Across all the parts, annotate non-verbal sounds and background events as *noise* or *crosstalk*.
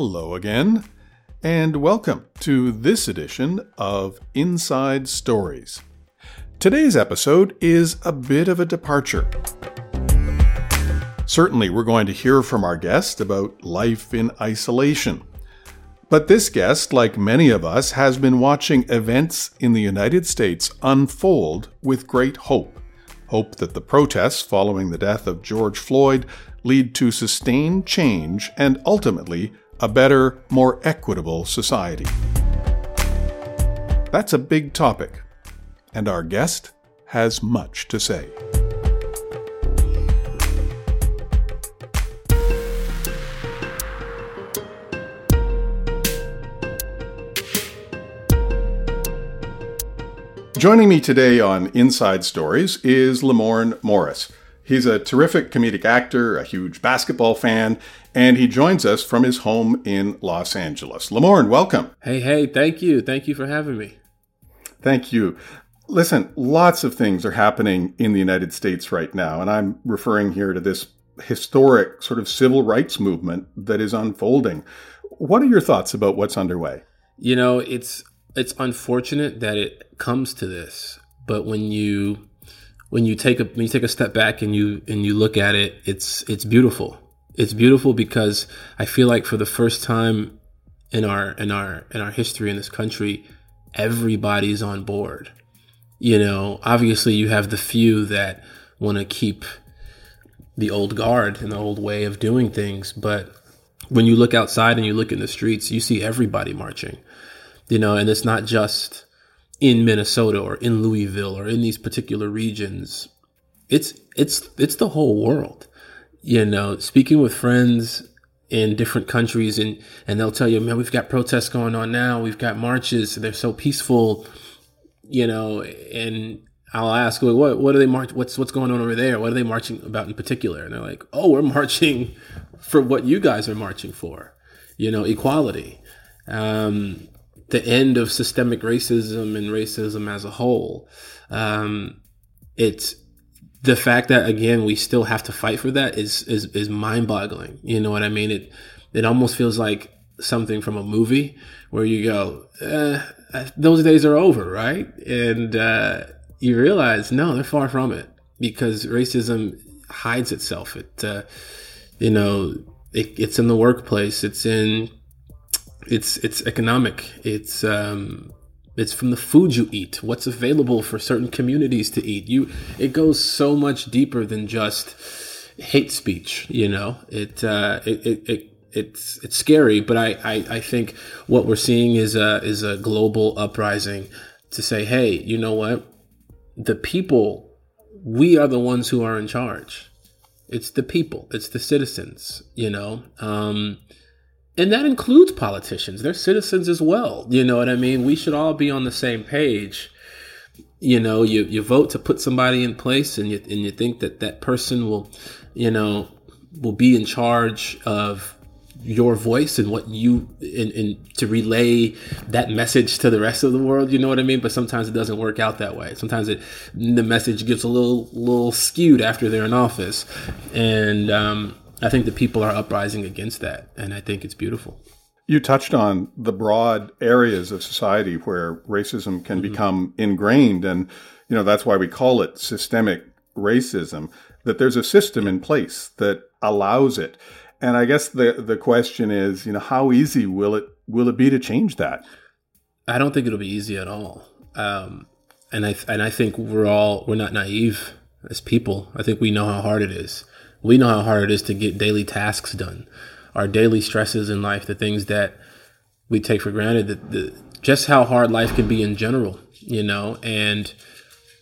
Hello again, and welcome to this edition of Inside Stories. Today's episode is a bit of a departure. Certainly, we're going to hear from our guest about life in isolation. But this guest, like many of us, has been watching events in the United States unfold with great hope. Hope that the protests following the death of George Floyd lead to sustained change and ultimately a better, more equitable society. That's a big topic, and our guest has much to say. Joining me today on Inside Stories is Lamorne Morris. He's a terrific comedic actor, a huge basketball fan, and he joins us from his home in Los Angeles. Lamorne, welcome. Hey, hey, thank you. Thank you for having me. Thank you. Listen, lots of things are happening in the United States right now, and I'm referring here to this historic sort of civil rights movement that is unfolding. What are your thoughts about what's underway? You know, it's it's unfortunate that it comes to this, but when you when you take a when you take a step back and you and you look at it, it's it's beautiful. It's beautiful because I feel like for the first time in our in our in our history in this country, everybody's on board. You know, obviously you have the few that want to keep the old guard and the old way of doing things, but when you look outside and you look in the streets, you see everybody marching. You know, and it's not just in Minnesota or in Louisville or in these particular regions. It's it's it's the whole world. You know, speaking with friends in different countries and and they'll tell you, man, we've got protests going on now. We've got marches. They're so peaceful. You know, and I'll ask, well, what what are they march? What's what's going on over there? What are they marching about in particular? And they're like, oh, we're *laughs* marching for what you guys are marching for. You know, equality. Um, the end of systemic racism and racism as a whole. Um, it's the fact that again we still have to fight for that is is is mind boggling. You know what I mean? It it almost feels like something from a movie where you go, eh, those days are over, right? And uh, you realize no, they're far from it because racism hides itself. It uh, you know it, it's in the workplace. It's in it's it's economic. It's um, it's from the food you eat, what's available for certain communities to eat. You it goes so much deeper than just hate speech. You know, it uh, it, it, it it's it's scary, but I, I, I think what we're seeing is a is a global uprising to say, hey, you know what? The people, we are the ones who are in charge. It's the people. It's the citizens. You know. Um, and that includes politicians. They're citizens as well. You know what I mean? We should all be on the same page. You know, you, you vote to put somebody in place and you, and you think that that person will, you know, will be in charge of your voice and what you and, and to relay that message to the rest of the world you know what i mean but sometimes it doesn't work out that way sometimes it the message gets a little little skewed after they're in office and um I think the people are uprising against that, and I think it's beautiful. You touched on the broad areas of society where racism can mm-hmm. become ingrained, and you know that's why we call it systemic racism. That there's a system in place that allows it, and I guess the the question is, you know, how easy will it will it be to change that? I don't think it'll be easy at all, um, and I and I think we're all we're not naive as people. I think we know how hard it is. We know how hard it is to get daily tasks done, our daily stresses in life, the things that we take for granted, that the, just how hard life can be in general, you know, and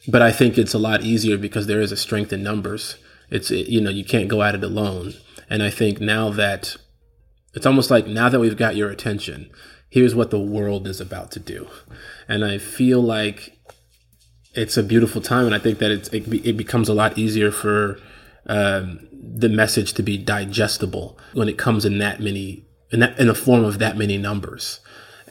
but I think it's a lot easier because there is a strength in numbers. It's you know you can't go at it alone, and I think now that it's almost like now that we've got your attention, here's what the world is about to do, and I feel like it's a beautiful time, and I think that it, it becomes a lot easier for um, the message to be digestible when it comes in that many in that in the form of that many numbers,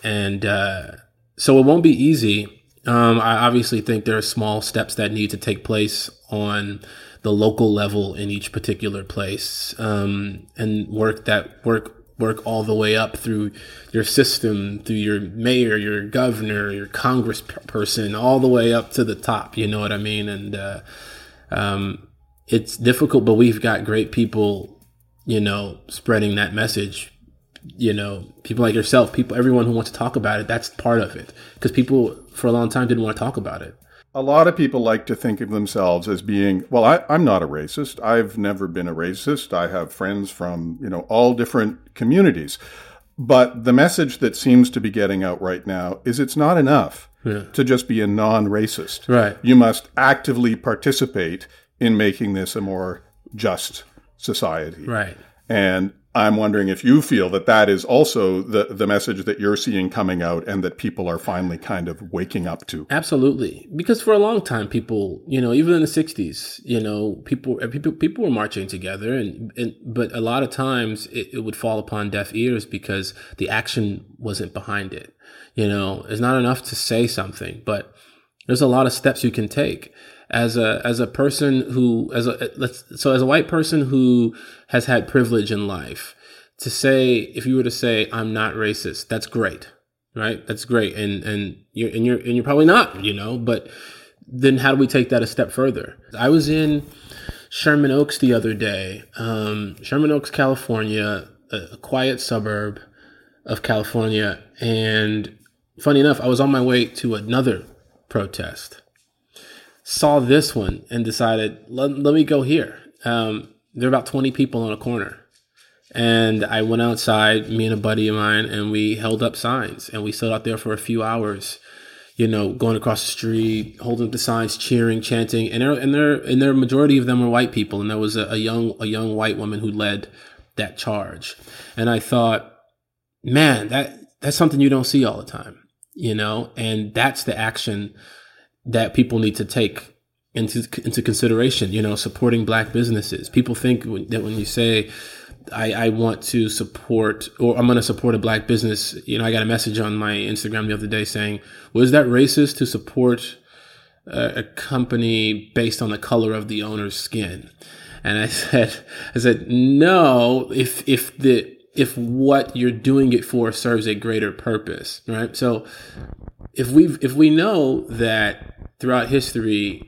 and uh, so it won't be easy. Um, I obviously think there are small steps that need to take place on the local level in each particular place, um, and work that work work all the way up through your system, through your mayor, your governor, your congressperson, all the way up to the top. You know what I mean? And uh, um, it's difficult, but we've got great people, you know, spreading that message. You know, people like yourself, people, everyone who wants to talk about it. That's part of it because people for a long time didn't want to talk about it a lot of people like to think of themselves as being well I, am not a racist i've never been a racist i have friends from you know all different communities but the message that seems to be getting out right now is it's not enough yeah. to just be a non-racist right you must actively participate in making this a more just society right and I'm wondering if you feel that that is also the, the message that you're seeing coming out and that people are finally kind of waking up to. Absolutely. Because for a long time, people, you know, even in the 60s, you know, people, uh, people, people were marching together and, and but a lot of times it, it would fall upon deaf ears because the action wasn't behind it. You know, it's not enough to say something, but there's a lot of steps you can take as a as a person who as a let's so as a white person who has had privilege in life to say if you were to say I'm not racist that's great right? That's great. And and you're and you're and you're probably not you know but then how do we take that a step further? I was in Sherman Oaks the other day um, Sherman Oaks California a, a quiet suburb of California. And funny enough I was on my way to another protest saw this one and decided, let, let me go here. Um, there were about 20 people on a corner. And I went outside, me and a buddy of mine, and we held up signs and we stood out there for a few hours, you know, going across the street, holding up the signs, cheering, chanting. And there, and their, and there, majority of them were white people. And there was a, a young, a young white woman who led that charge. And I thought, man, that, that's something you don't see all the time, you know, and that's the action that people need to take into into consideration. You know, supporting black businesses. People think that when you say I, I, want to support or I'm going to support a black business. You know, I got a message on my Instagram the other day saying, was that racist to support a, a company based on the color of the owner's skin? And I *laughs* said, I said, no, if, if the, if what you're doing it for serves a greater purpose, right? So if we if we know that throughout history,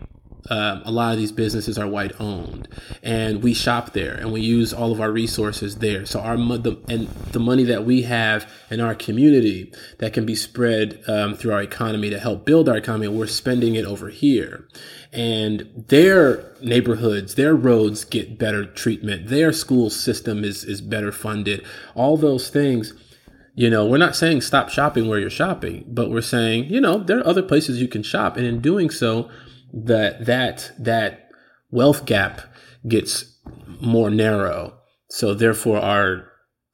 um, a lot of these businesses are white owned, and we shop there and we use all of our resources there. So our the, and the money that we have in our community that can be spread um, through our economy to help build our economy, we're spending it over here. And their neighborhoods, their roads get better treatment. Their school system is is better funded. All those things you know, we're not saying stop shopping where you're shopping, but we're saying, you know, there are other places you can shop. And in doing so, that that that wealth gap gets more narrow. So therefore our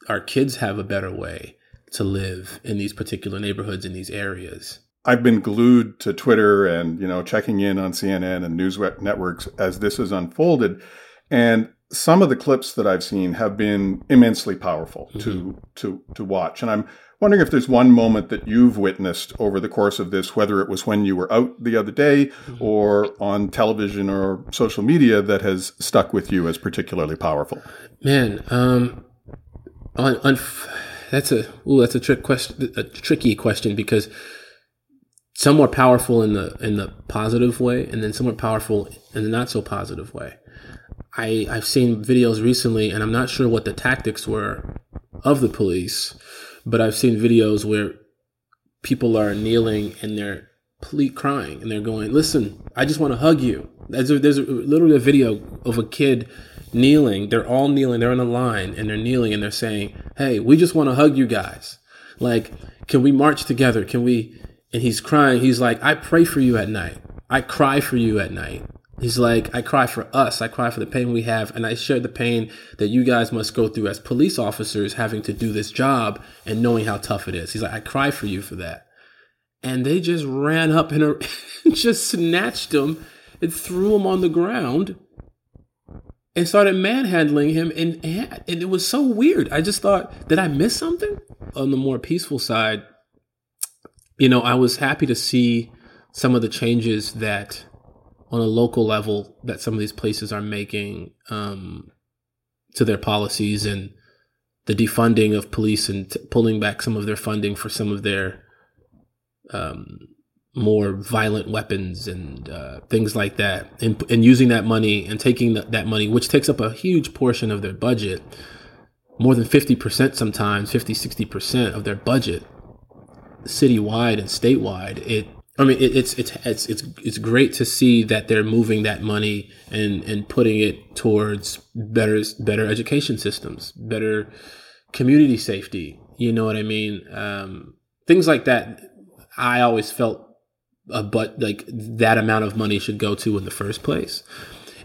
our kids have a better way to live in these particular neighborhoods in these areas. I've been glued to Twitter and, you know, checking in on CNN and news networks as this has unfolded. And some of the clips that I've seen have been immensely powerful mm-hmm. to to to watch, and I'm wondering if there's one moment that you've witnessed over the course of this, whether it was when you were out the other day mm-hmm. or on television or social media, that has stuck with you as particularly powerful. Man, um, on, on that's a ooh, that's a trick question, a tricky question because some are powerful in the in the positive way, and then some are powerful in the not so positive way. I, I've seen videos recently, and I'm not sure what the tactics were of the police, but I've seen videos where people are kneeling and they're crying and they're going, "Listen, I just want to hug you." There's, a, there's a, literally a video of a kid kneeling. They're all kneeling. They're in a line and they're kneeling and they're saying, "Hey, we just want to hug you guys. Like, can we march together? Can we?" And he's crying. He's like, "I pray for you at night. I cry for you at night." He's like, I cry for us. I cry for the pain we have. And I share the pain that you guys must go through as police officers having to do this job and knowing how tough it is. He's like, I cry for you for that. And they just ran up and *laughs* just snatched him and threw him on the ground and started manhandling him. And, and it was so weird. I just thought, did I miss something? On the more peaceful side, you know, I was happy to see some of the changes that on a local level that some of these places are making um, to their policies and the defunding of police and t- pulling back some of their funding for some of their um, more violent weapons and uh, things like that, and, and using that money and taking that money, which takes up a huge portion of their budget, more than 50% sometimes, 50, 60% of their budget, citywide and statewide. It, I mean, it, it's, it's, it's, it's, it's great to see that they're moving that money and, and putting it towards better, better education systems, better community safety. You know what I mean? Um, things like that. I always felt a but like that amount of money should go to in the first place.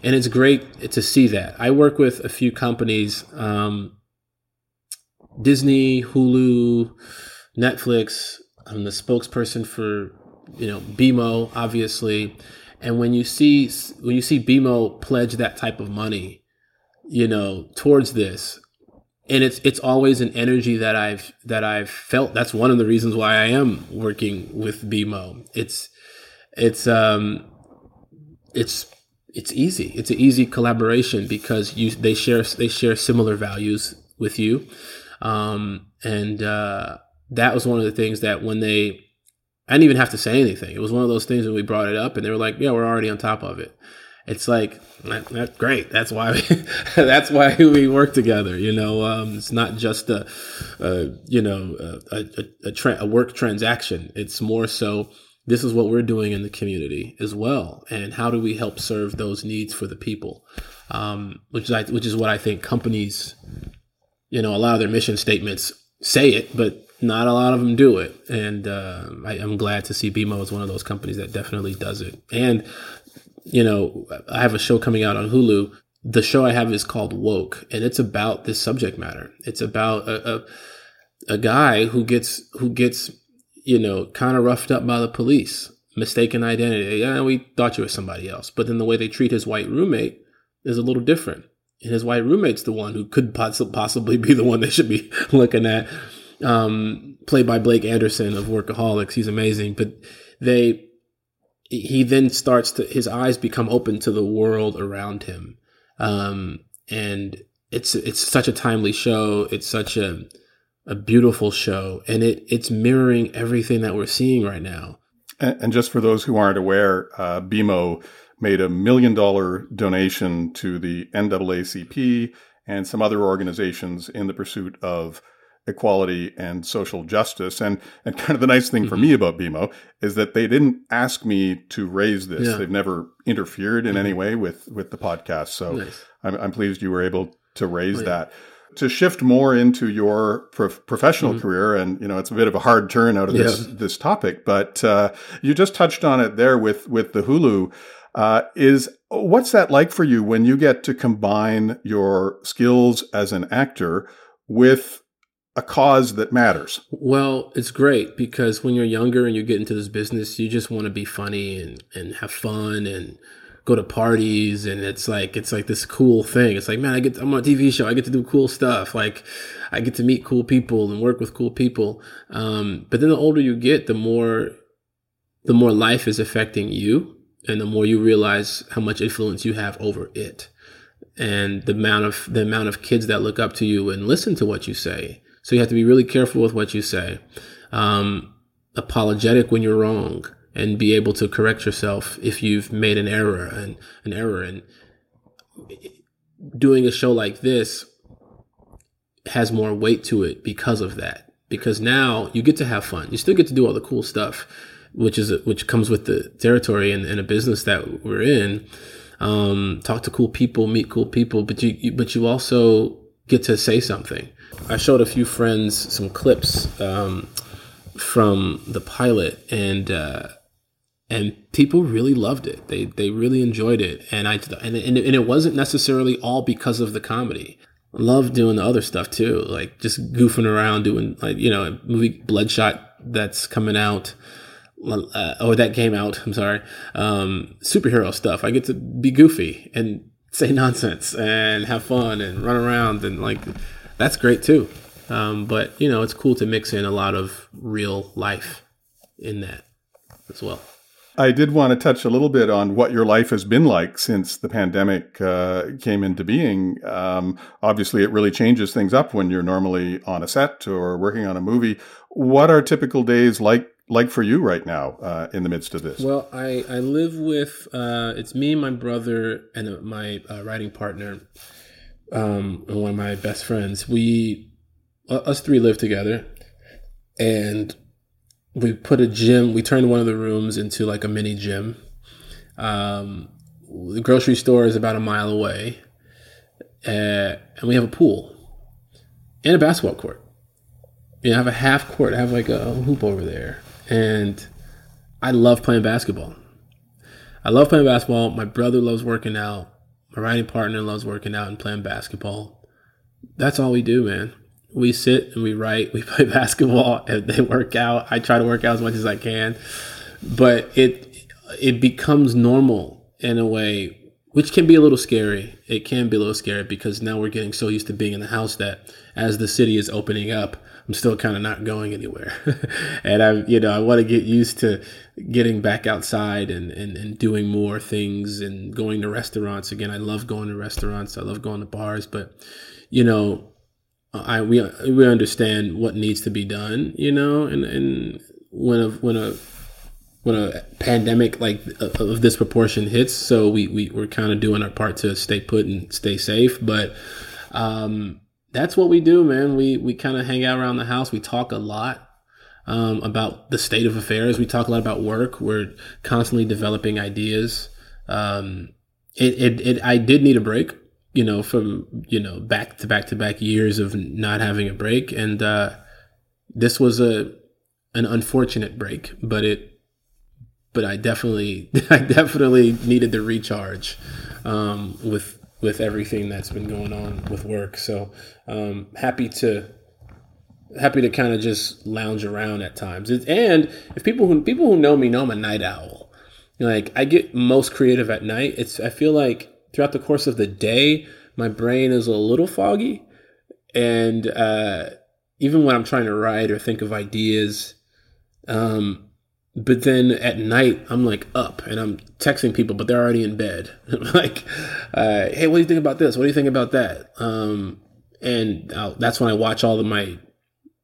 And it's great to see that. I work with a few companies, um, Disney, Hulu, Netflix. I'm the spokesperson for, you know, BMO, obviously. And when you see when you see BMO pledge that type of money, you know, towards this, and it's it's always an energy that I've that I've felt. That's one of the reasons why I am working with BMO. It's it's um it's it's easy. It's an easy collaboration because you they share they share similar values with you, um, and uh, that was one of the things that when they I didn't even have to say anything. It was one of those things when we brought it up, and they were like, "Yeah, we're already on top of it." it's like that, that's great. That's why we, *laughs* that's why *laughs* we work together. You know, um, it's not just a, a you know a a, tra- a, work transaction. It's more so this is what we're doing in the community as well, and how do we help serve those needs for the people, um, which is which is what I think companies, you know, a lot of their mission statements say it, but not a lot of them do it. And uh, I, am glad to see BMO is one of those companies that definitely does it. And you know, I have a show coming out on Hulu. The show I have is called Woke, and it's about this subject matter. It's about a a, a guy who gets who gets you know kind of roughed up by the police, mistaken identity. Yeah, we thought you were somebody else, but then the way they treat his white roommate is a little different. And his white roommate's the one who could poss- possibly be the one they should be *laughs* looking at. Um, played by Blake Anderson of Workaholics. He's amazing, but they he then starts to his eyes become open to the world around him. Um, and it's it's such a timely show. It's such a a beautiful show. And it it's mirroring everything that we're seeing right now. And, and just for those who aren't aware uh, bmo made a million dollar donation to the naacp and some other organizations in the pursuit of equality and social justice. And and kind of the nice thing mm-hmm. for me about BMO is that they didn't ask me to raise this. Yeah. They've never interfered in mm-hmm. any way with with the podcast. So nice. I'm, I'm pleased you were able to raise oh, yeah. that. To shift more into your prof- professional mm-hmm. career, and you know it's a bit of a hard turn out of yeah. this this topic, but uh, you just touched on it there with with the Hulu. Uh, is what's that like for you when you get to combine your skills as an actor with a cause that matters. Well, it's great because when you're younger and you get into this business, you just want to be funny and, and have fun and go to parties and it's like it's like this cool thing. It's like, man, I get I'm on a TV show, I get to do cool stuff. Like I get to meet cool people and work with cool people. Um, but then the older you get, the more the more life is affecting you and the more you realize how much influence you have over it. And the amount of the amount of kids that look up to you and listen to what you say so you have to be really careful with what you say. Um, apologetic when you're wrong and be able to correct yourself if you've made an error and an error. And doing a show like this has more weight to it because of that. Because now you get to have fun. You still get to do all the cool stuff which is which comes with the territory and, and a business that we're in. Um, talk to cool people meet cool people but you, you but you also get to say something I showed a few friends some clips um, from the pilot, and uh, and people really loved it. They they really enjoyed it, and I and and it, and it wasn't necessarily all because of the comedy. I love doing the other stuff too, like just goofing around, doing like you know a movie Bloodshot that's coming out. Uh, or that came out. I'm sorry. Um, superhero stuff. I get to be goofy and say *laughs* nonsense and have fun and run around and like that's great too. Um, but you know, it's cool to mix in a lot of real life in that as well. I did want to touch a little bit on what your life has been like since the pandemic uh, came into being. Um, obviously, it really changes things up when you're normally on a set or working on a movie. What are typical days like like for you right now uh, in the midst of this? Well, I, I live with uh, it's me, my brother, and uh, my uh, writing partner, um, and one of my best friends. We us three live together, and we put a gym. We turned one of the rooms into like a mini gym. Um, the grocery store is about a mile away, uh, and we have a pool and a basketball court. You know, I have a half court. I have like a hoop over there, and I love playing basketball. I love playing basketball. My brother loves working out. My writing partner loves working out and playing basketball. That's all we do, man we sit and we write, we *laughs* play basketball, and they work out. I try to work out as much as I can, but it it becomes normal in a way which can be a little scary. It can be a little scary because now we're getting so used to being in the house that as the city is opening up, I'm still kind of not going anywhere. *laughs* and I, you know, I want to get used to getting back outside and, and, and doing more things and going to restaurants again. I love going to restaurants. I love going to bars, but you know, I we we understand what needs to be done, you know, and and when a when a when a pandemic like of this proportion hits, so we we we're kind of doing our part to stay put and stay safe, but um, that's what we do, man. We we kind of hang out around the house. We talk a lot um, about the state of affairs. We talk a lot about work. We're constantly developing ideas. Um, it, it, it I did need a break you know, from, you know, back to back to back years of not having a break. And, uh, this was a, an unfortunate break, but it, but I definitely, *laughs* I definitely needed the recharge, um, with, with everything that's been going on with work. So, um, happy to, happy to kind of just lounge around at times. And if people who, people who know me know I'm a night owl. Like I get most creative at night. It's, I feel like, throughout the course of the day, my brain is a little foggy. And uh, even when I'm trying to write or think of ideas, um, but then at night I'm like up and I'm texting people, but they're already in bed. *laughs* like, uh, hey, what do you think about this? What do you think about that? Um, and I'll, that's when I watch all of my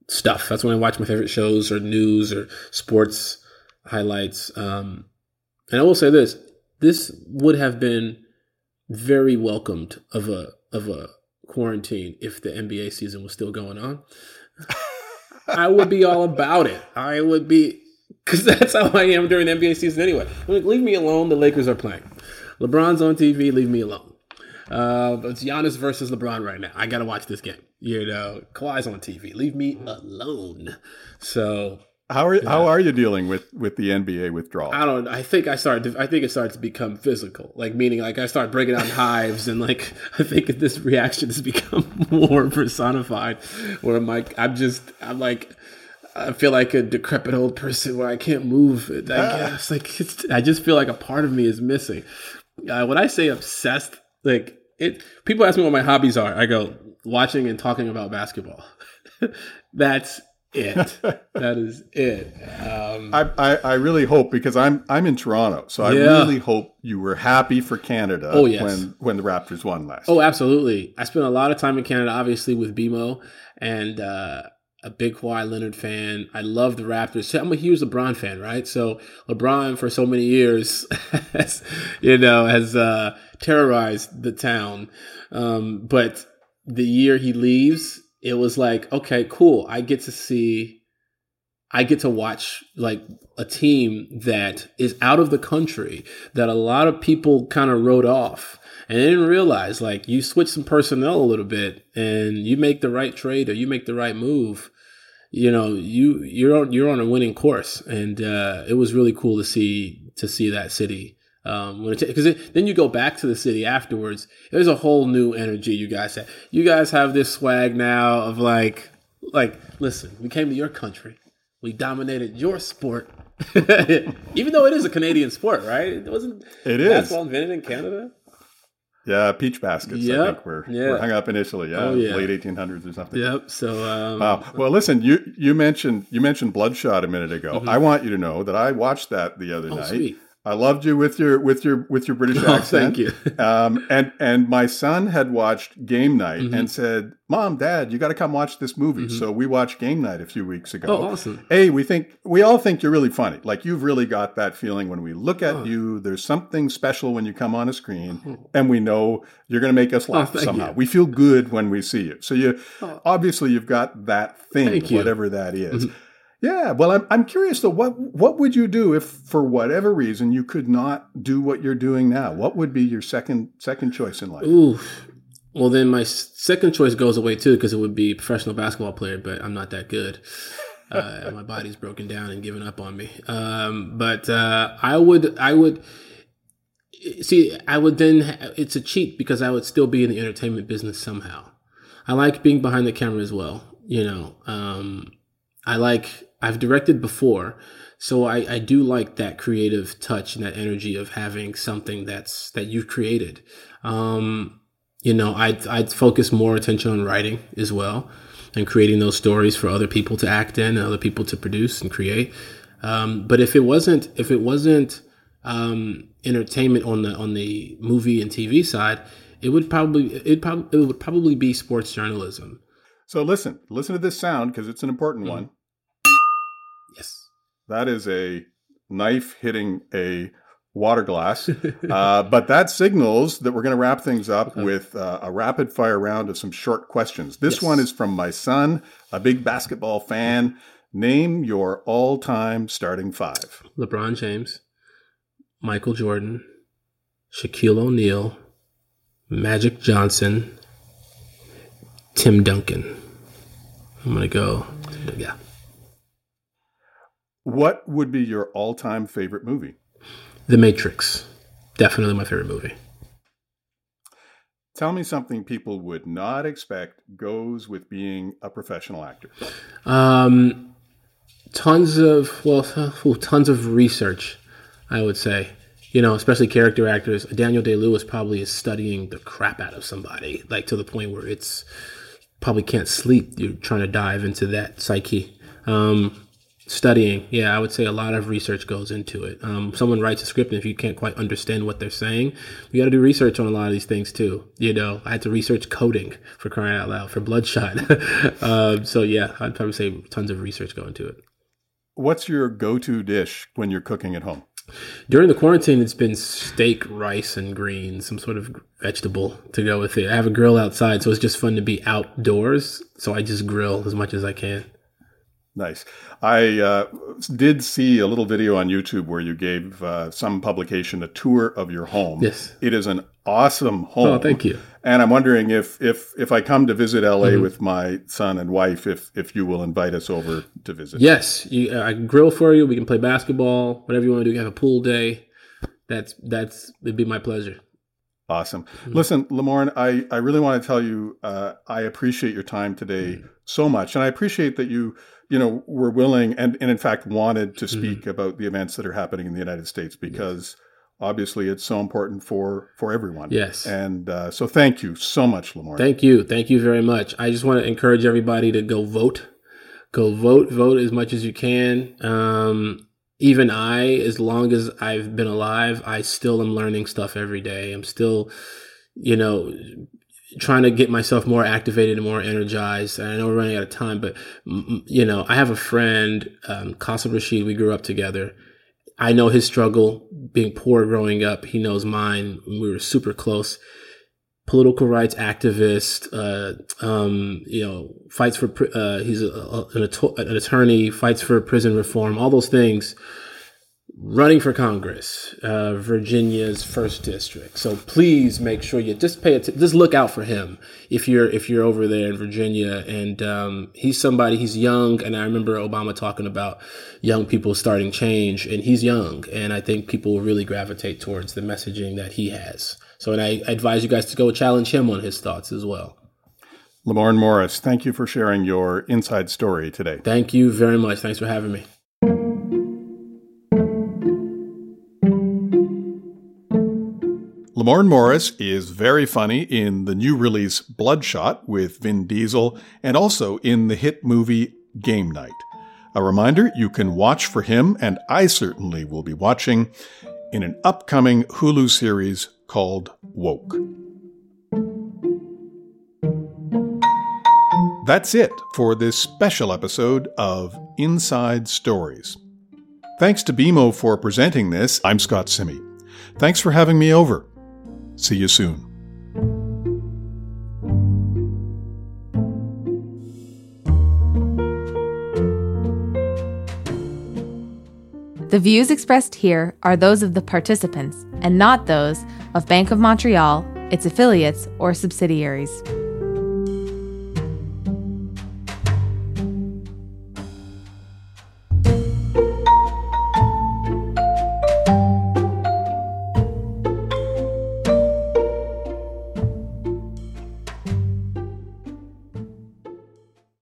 stuff. That's when I watch my favorite shows or news or sports highlights. Um, and I will say this: this would have been very welcomed of a of a quarantine if the NBA season was still going on. *laughs* I would be all about it. I would be because that's how I am during the NBA season anyway. leave me alone. The Lakers are playing. LeBron's on TV. Leave me alone. Uh, it's Giannis versus LeBron right now. I gotta watch this game. You know, Kawhi's on TV. Leave me alone. So how are how are you dealing with with the NBA withdrawal? I don't. I think I started. I think it started to become physical. Like meaning, like I start breaking down *laughs* hives, and like I think this reaction has become *laughs* more personified. Where I'm like, I'm just, I'm like, I feel like a decrepit old person where I can't move. I guess like it's, I just feel like a part of me is missing. Uh, when I say obsessed, like it, people ask me what my hobbies are. I go watching and talking about basketball. *laughs* That's it. *laughs* that is it. Um, I, I, I really hope because I'm I'm in Toronto, so I yeah. really hope you were happy for Canada. Oh, yes. when when the Raptors won last. Oh, absolutely. I spent a lot of time in Canada, obviously with BMO, and uh, a big Kawhi Leonard fan. I love the Raptors. I'm a huge LeBron fan, right? So LeBron for so many years, *laughs* has, you know, has uh, terrorized the town. Um, but the year he leaves it was like, okay, cool. I get to see, I get to watch like a team that is out of the country that a lot of people kind of wrote off. And they didn't realize like you switch some personnel a little bit and you make the right trade or you make the right move. You know, you you're on you're on a winning course, and uh, it was really cool to see to see that city um, because then you go back to the city afterwards. There's a whole new energy you guys have. You guys have this swag now of like, like, listen, we came to your country, we dominated your sport, *laughs* even though it is a Canadian sport, right? It wasn't. It is basketball invented in Canada. Yeah, peach baskets. Yep. I think were, yeah. were hung up initially. Yeah, oh, yeah. late 1800s or something. Yep. So um, wow. Well, listen, you you mentioned you mentioned Bloodshot a minute ago. Mm-hmm. I want you to know that I watched that the other oh, night. Sweet. I loved you with your with your with your British Oh, accent. thank you. *laughs* um, and and my son had watched Game Night Mhm. and said, "Mom, Dad, you got to come watch this movie." Mhm. So we watched Game Night a few weeks ago. Oh, awesome. Hey, we think we all think you're really funny. Like you've really got that feeling when we look at Oh. you. There's something special when you come on a screen, Oh. and we know you're going to make us laugh thank somehow. you. We feel good when we see you. So you Oh. obviously you've got that thing, Thank you. whatever that is. Mhm. Yeah, well, I'm I'm curious though. What what would you do if, for whatever reason, you could not do what you're doing now? What would be your second second choice in life? Ooh. Well, then my second choice goes away too because it would be professional basketball player, but I'm not that good. Uh, my body's broken down and given up on me. Um, but uh, I would, I would see. I would then. It's a cheat because I would still be in the entertainment business somehow. I like being behind the camera as well. You know, um, I like. I've directed before, so I, I do like that creative touch and that energy of having something that's that you've created. Um, you know, I'd I'd focus more attention on writing as well and creating those stories for other people to act in and other people to produce and create. Um, but if it wasn't if it wasn't um, entertainment on the on the movie and TV side, it would probably it probably it would probably be sports journalism. So listen, listen to this sound because it's an important Mhm. one. That is a knife hitting a water glass. *laughs* uh, but that signals that we're going to wrap things up Okay. with uh, a rapid fire round of some short questions. This Yes. one is from my son, a big basketball fan. Name your all time starting five. LeBron James, Michael Jordan, Shaquille O'Neal, Magic Johnson, Tim Duncan. I'm gonna go. Yeah. What would be your all time favorite movie? The Matrix. Definitely my favorite movie. Tell me something people would not expect goes with being a professional actor. Um, tons of well, *laughs* tons of research. I would say, you know, especially character actors. Daniel Day Lewis probably is studying the crap out of somebody, like to the point where it's probably can't sleep. You're trying to dive into that psyche. Um, studying, yeah, I would say a lot of research goes into it. Um, someone writes a script, and if you can't quite understand what they're saying, you got to do research on a lot of these things too. You know, I had to research coding for crying out loud for Bloodshot. *laughs* um, so yeah, I'd probably say tons of research go into it. What's your go to dish when you're cooking at home? During the quarantine, it's been steak, rice, and greens, some sort of vegetable to go with it. I have a grill outside, so it's just fun to be outdoors. So I just grill as much as I can. Nice. I uh, did see a little video on YouTube where you gave uh, some publication a tour of your home. Yes. It is an awesome home. Oh, thank you. And I'm wondering if if if I come to visit LA Mhm. with my son and wife, if if you will invite us over to visit. Yes, you, uh, I can grill for you. We can play basketball, whatever you want to do. You have a pool day. That's that's it'd be my pleasure. Awesome. Mhm. Listen, Lamorne, I, I really want to tell you uh, I appreciate your time today Mm-hmm. so much. And I appreciate that you, you know, were willing and, and in fact wanted to Mm-hmm. speak about the events that are happening in the United States because obviously it's so important for, for everyone. Yes. And uh, so thank you so much, Lamorne. Thank you. Thank you very much. I just want to encourage everybody to go vote. Go vote. Vote as much as you can. Um, even I, as long as I've been alive, I still am learning stuff every day. I'm still, you know, trying to get myself more activated and more energized. And I know we're running out of time, but, you know, I have a friend, um, Qasim Rashid. We grew up together. I know his struggle being poor growing up. He knows mine. We were super close political rights activist, uh, um, you know, fights for, uh, he's a, a- an attorney, fights for prison reform, all those things, running for Congress, uh, Virginia's first district. So please make sure you just pay attention. just look out for him if you're, if you're over there in Virginia. And, um, he's somebody, he's young. And I remember Obama talking about young people starting change and he's young. And I think people will really gravitate towards the messaging that he has. So, and I advise you guys to go challenge him on his thoughts as well. Lamorne Morris, thank you for sharing your inside story today. Thank you very much. Thanks for having me. Lamorne Morris is very funny in the new release Bloodshot with Vin Diesel and also in the hit movie Game Night. A reminder you can watch for him, and I certainly will be watching in an upcoming Hulu series called Woke. That's it for this special episode of Inside Stories. Thanks to BMO for presenting this. I'm Scott Simi. Thanks for having me over. See you soon. The views expressed here are those of the participants and not those of Bank of Montreal, its affiliates, or subsidiaries.